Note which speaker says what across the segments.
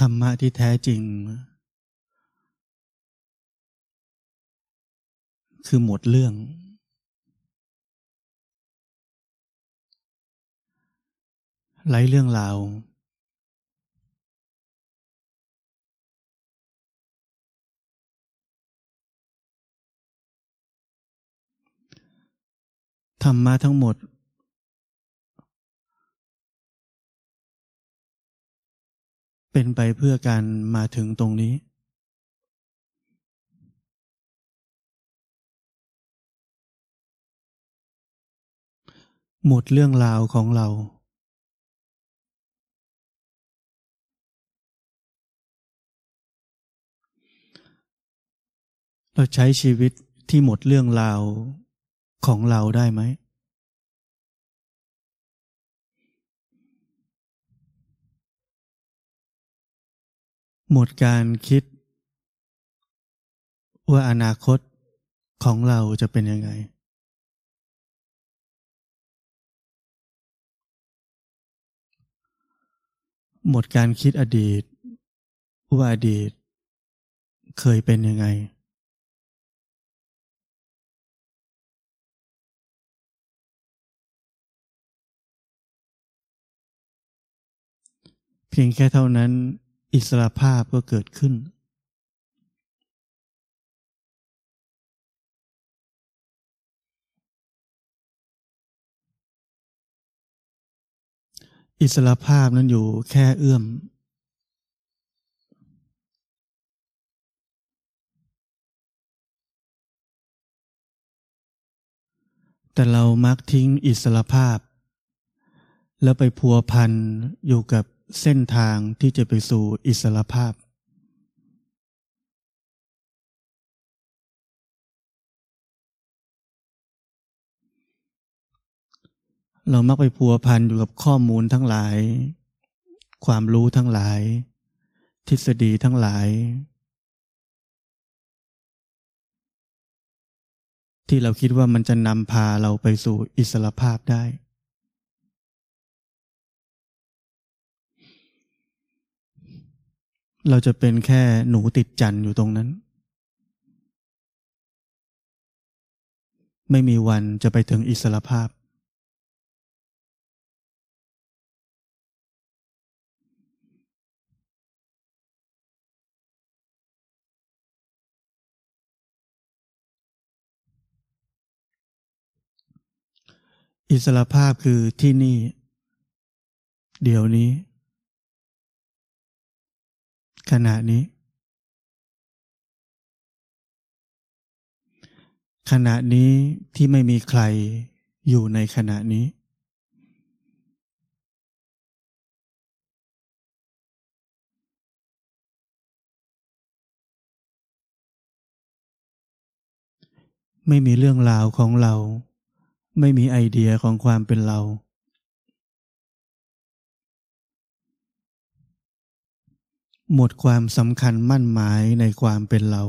Speaker 1: ธรรมะที่แท้จริง คือหมดเรื่อง ไร้เรื่องราว ธรรมะทั้งหมด เป็นไปเพื่อการมาถึงตรงนี้ หมดเรื่องราวของเรา เราใช้ชีวิตที่หมดเรื่องราวของเราได้ไหม หมดการคิด ว่าอนาคตของเราจะเป็นยังไง หมดการคิดอดีต ว่าอดีต เคยเป็นยังไง เพียงแค่เท่านั้น อิสระภาพก็เกิดขึ้น อิสระภาพนั้นอยู่แค่เอื้อม แต่เรามักทิ้งอิสระภาพ แล้วไปพัวพันอยู่กับ เส้นทางที่จะไปสู่อิสรภาพ เรามักไปพัวพันอยู่กับข้อมูลทั้งหลาย ความรู้ทั้งหลาย ทฤษฎีทั้งหลาย ที่เราคิดว่ามันจะนำพาเราไปสู่อิสรภาพได้ เราจะเป็นแค่หนูติดจันอยู่ตรงนั้น ไม่มีวันจะไปถึงอิสรภาพ อิสรภาพคือที่นี่ เดี๋ยวนี้ ขณะนี้ ขณะนี้ที่ไม่มีใครอยู่ในขณะนี้ ไม่มีเรื่องราวของเรา ไม่มีไอเดียของความเป็นเรา หมดความสำคัญมั่นหมายในความเป็นเรา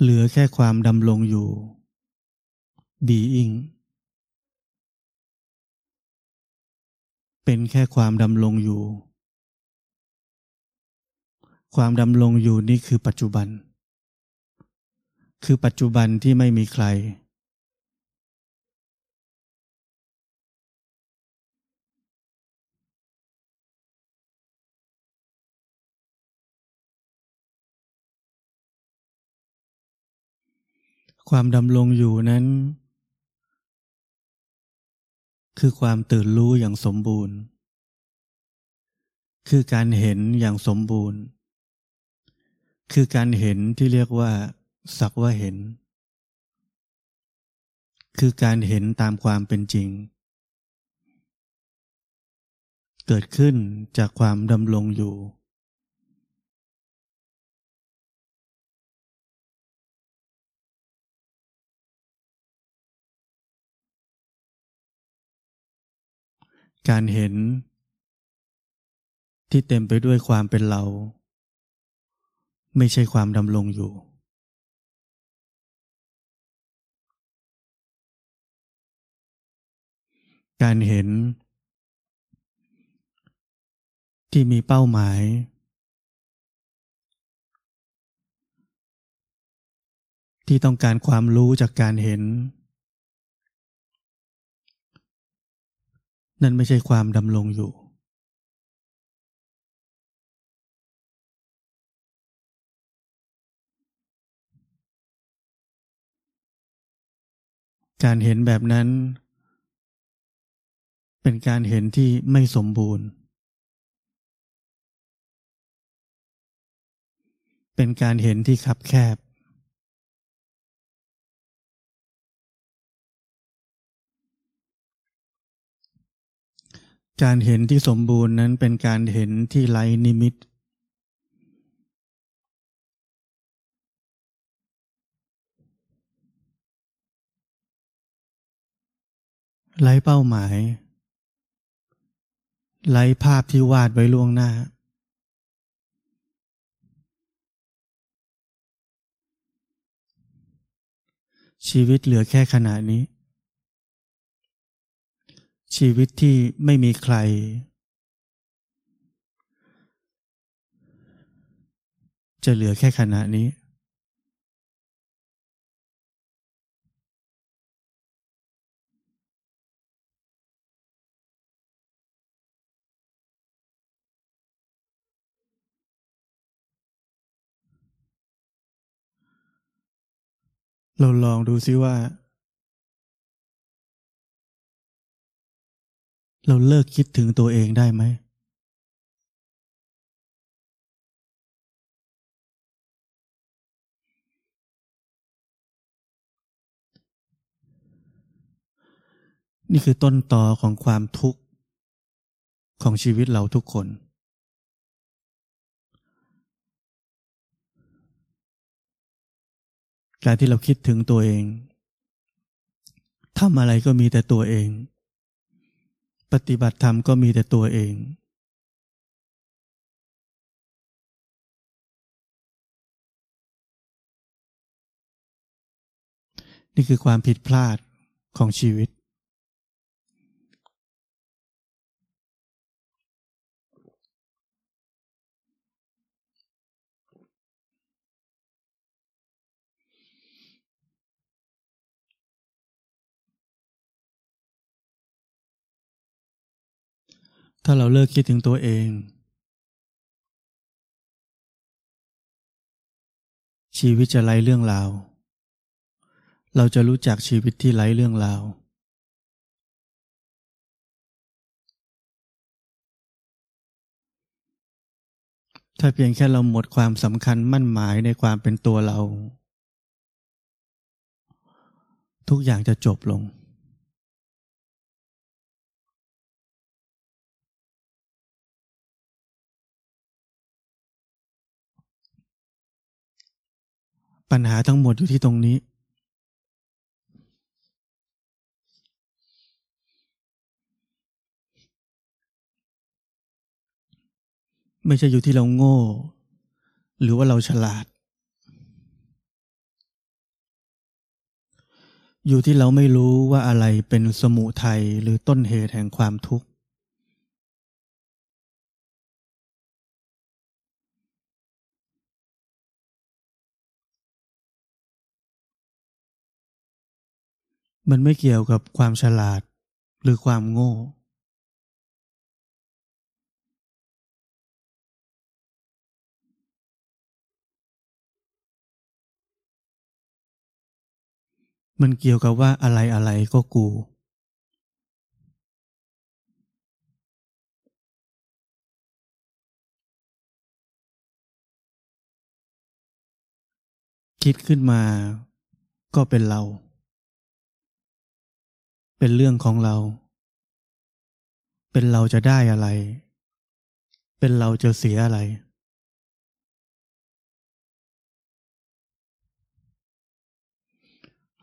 Speaker 1: เหลือแค่ความดำรงอยู่ being เป็นแค่ความดำรงอยู่ ความดำรงอยู่นี่คือปัจจุบัน คือปัจจุบันที่ไม่มีใคร ความดำรงอยู่นั้น คือความตื่นรู้อย่างสมบูรณ์ คือการเห็นอย่างสมบูรณ์ คือการเห็นที่เรียกว่า สักว่าเห็น คือการเห็นตามความเป็นจริง เกิดขึ้นจากความดำรงอยู่ การเห็น ที่เต็มไปด้วยความเป็นเรา ไม่ใช่ความดำรงอยู่ การเห็น ที่มีเป้าหมาย ที่ต้องการความรู้จากการเห็น นั่นไม่ใช่ความดำรงอยู่การเห็นแบบนั้น เป็นการเห็นที่ไม่สมบูรณ์ เป็นการเห็นที่คับแคบ การเห็นที่สมบูรณ์นั้นเป็นการเห็นที่ไร้นิมิต ไร้เป้าหมาย ไร้ภาพที่วาดไว้ล่วงหน้า ชีวิตเหลือแค่ขณะนี้ ชีวิตที่ไม่มีใคร จะเหลือแค่ขณะนี้ เราลองดูซิว่า เราเลิกคิดถึงตัวเองได้ไหม นี่คือต้นตอของความทุกข์ ของชีวิตเราทุกคน การที่เราคิดถึงตัวเองทำอะไรก็มีแต่ตัวเอง ปฏิบัติธรรมก็มีแต่ตัวเอง นี่คือความผิดพลาดของชีวิต ถ้าเราเลิกคิดถึงตัวเอง ชีวิตจะไร้เรื่องราว เราจะรู้จักชีวิตที่ไร้เรื่องราว ถ้าเพียงแค่เราหมดความสำคัญมั่นหมายในความเป็นตัวเรา ทุกอย่างจะจบลง ปัญหาทั้งหมดอยู่ที่ตรงนี้ ไม่ใช่อยู่ที่เราโง่ หรือว่าเราฉลาด อยู่ที่เราไม่รู้ว่าอะไรเป็นสมุทัยหรือต้นเหตุแห่งความทุกข์ มันไม่เกี่ยวกับความฉลาดหรือความโง่ มันเกี่ยวกับว่าอะไรอะไรก็กู คิดขึ้นมาก็เป็นเรา เป็นเรื่องของเรา เป็นเราจะได้อะไร เป็นเราจะเสียอะไร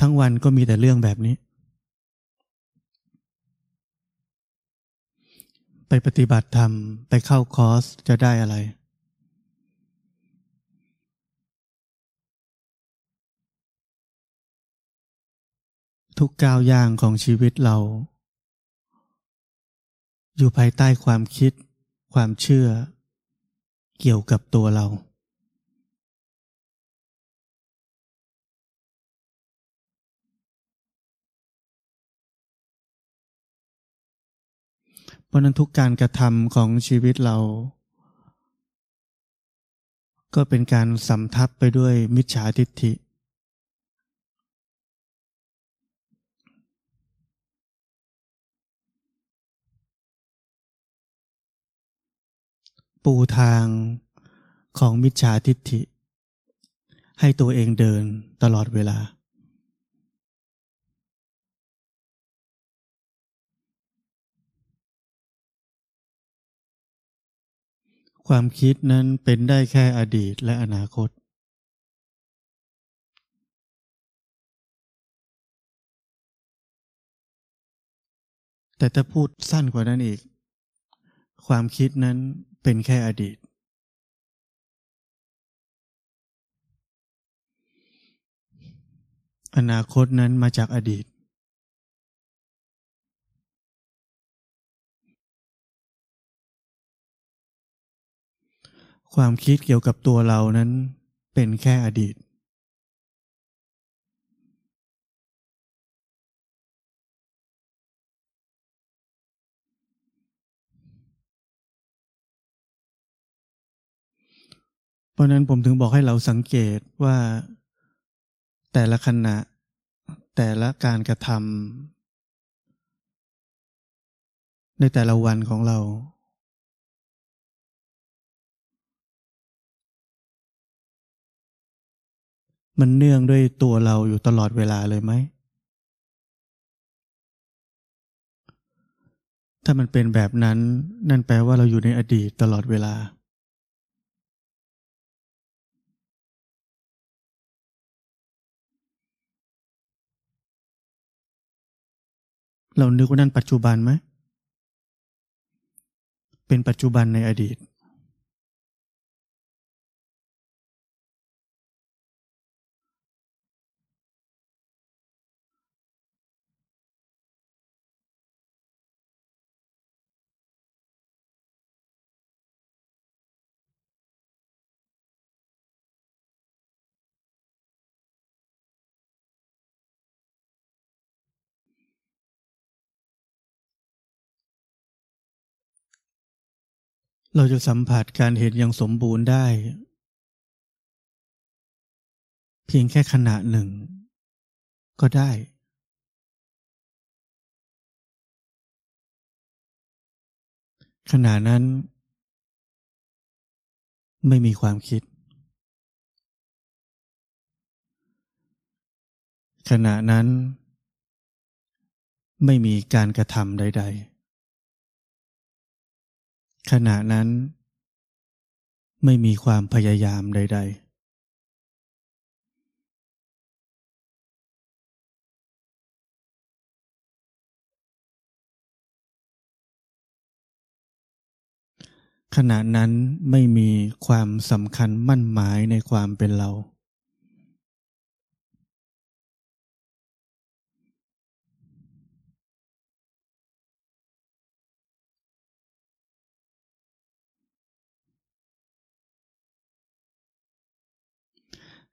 Speaker 1: ทั้งวันก็มีแต่เรื่องแบบนี้ ไปปฏิบัติธรรม ไปเข้าคอร์สจะได้อะไร ทุกก้าวย่างของชีวิตเรา อยู่ภายใต้ความคิด ความเชื่อ เกี่ยวกับตัวเรา เพราะนั้นทุกการกระทำของชีวิตเรา ก็เป็นการสำทับไปด้วยมิจฉาทิฏฐิ ปูทางของมิจฉาทิฏฐิ ให้ตัวเองเดินตลอดเวลา ความคิดนั้นเป็นได้แค่อดีตและอนาคต แต่ถ้าพูดสั้นกว่านั้นอีก ความคิดนั้น เป็นแค่อดีต อนาคตนั้นมาจากอดีต ความคิดเกี่ยวกับตัวเรานั้นเป็นแค่อดีต ราะนั้นผมถึงบอกให้เราสังเกตว่าแต่ละขณะ แต่ละการกระทำในแต่ละวันของเรา มันเนื่องด้วยตัวเราอยู่ตลอดเวลาเลยไหม ถ้ามันเป็นแบบนั้นนั่นแปลว่าเราอยู่ในอดีตตลอดเวลา เรานึกว่านั่นปัจจุบันไหมเป็นปัจจุบันในอดีต เราจะสัมผัสการเห็นอย่างสมบูรณ์ได้ เพียงแค่ขณะหนึ่ง ก็ได้ ขณะนั้น ไม่มีความคิด ขณะนั้น ไม่มีการกระทำใด ๆ ขณะนั้น ไม่มีความพยายามใด ๆขณะนั้นไม่มีความสำคัญมั่นหมายในความเป็นเรา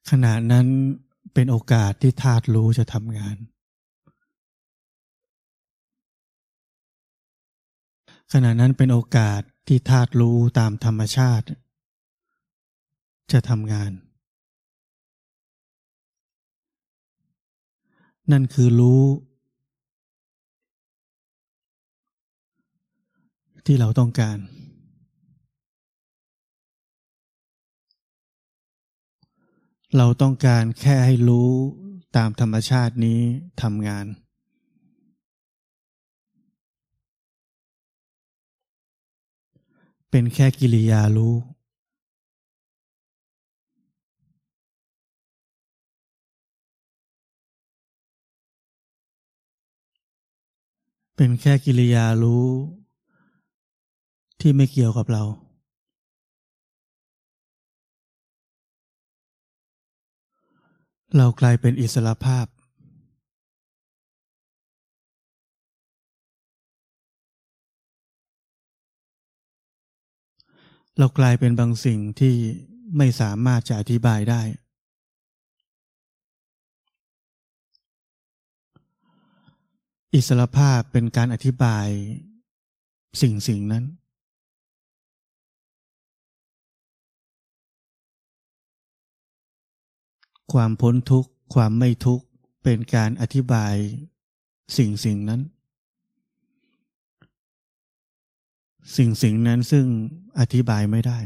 Speaker 1: ขณะนั้นเป็นโอกาสที่ธาตุรู้จะทำงาน ขณะนั้นเป็นโอกาสที่ธาตุรู้ตามธรรมชาติ จะทำงาน นั่นคือรู้ ที่เราต้องการ เราต้องการแค่ให้รู้ตามธรรมชาตินี้ทำงาน เป็นแค่กิริยารู้ เป็นแค่กิริยารู้ที่ไม่เกี่ยวกับเรา เรากลายเป็นอิสระภาพเรากลายเป็นบางสิ่งที่ไม่สามารถจะอธิบายได้ อิสระภาพเป็นการอธิบายสิ่งสิ่งนั้น ความพ้นทุกข์ ความไม่ทุกข์ เป็นการอธิบายสิ่งสิ่งนั้น สิ่งสิ่งนั้นซึ่งอธิบายไม่ได้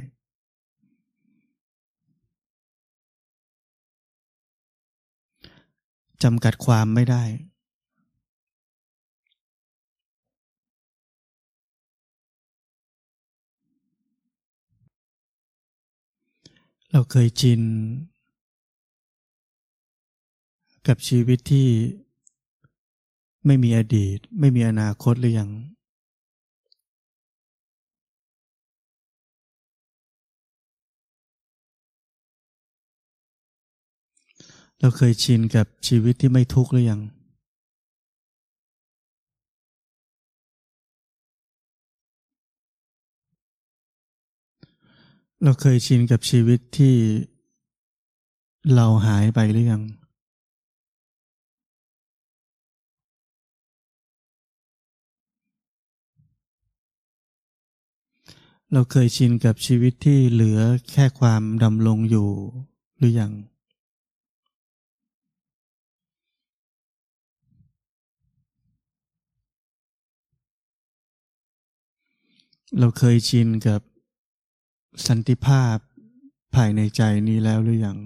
Speaker 1: จำกัดความไม่ได้ เราเคยชิน กับชีวิตที่ไม่มีอดีต ไม่มีอนาคตหรือยังเราเคยชินกับชีวิตที่ไม่ทุกข์หรือยัง เราเคยชินกับชีวิตที่เราหายไปหรือยัง เราเคยชินกับชีวิตที่เหลือแค่ความดำรงอยู่หรือยัง เราเคยชินกับสันติภาพภายในใจนี้แล้วหรือยัง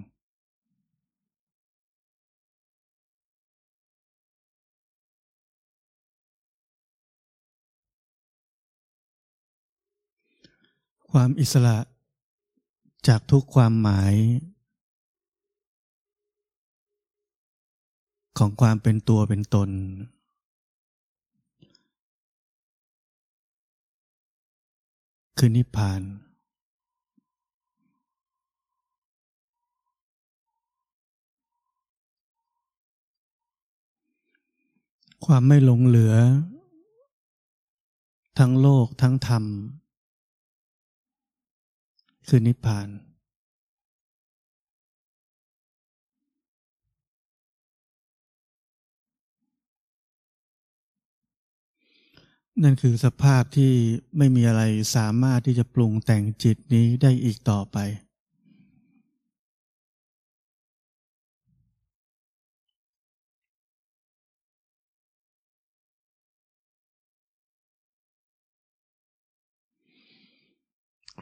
Speaker 1: ความอิสระจากทุกความหมาย ของความเป็นตัวเป็นตน คือนิพพาน ความไม่หลงเหลือ ทั้งโลกทั้งธรรม คือนิพพาน นั่นคือสภาพที่ไม่มีอะไรสามารถที่จะปรุงแต่งจิตนี้ได้อีกต่อไป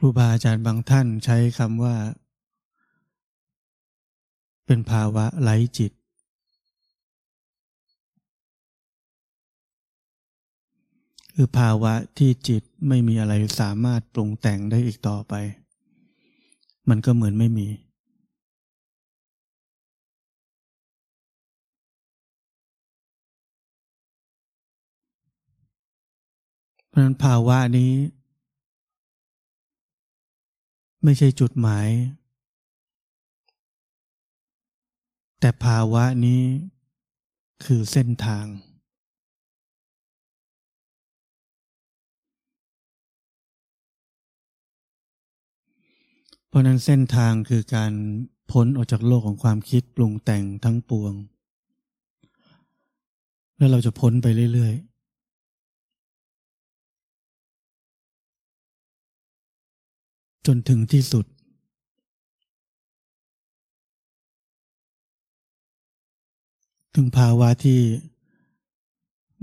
Speaker 1: รูบาอาจารย์บางท่านใช้คำว่า เป็นภาวะไร้จิต คือภาวะที่จิตไม่มีอะไรสามารถปรุงแต่งได้อีกต่อไป มันก็เหมือนไม่มี เพราะนั้นภาวะนี้ ไม่ใช่จุดหมาย แต่ภาวะนี้คือเส้นทาง เพราะนั้นเส้นทางคือการพ้นออกจากโลกของความคิดปรุงแต่งทั้งปวง แล้วเราจะพ้นไปเรื่อยๆ จนถึงที่สุด ถึงภาวะที่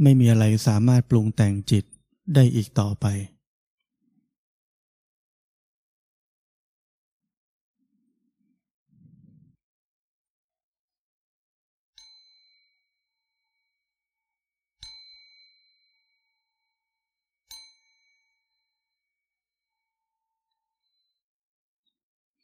Speaker 1: ไม่มีอะไรสามารถปรุงแต่งจิตได้อีกต่อไป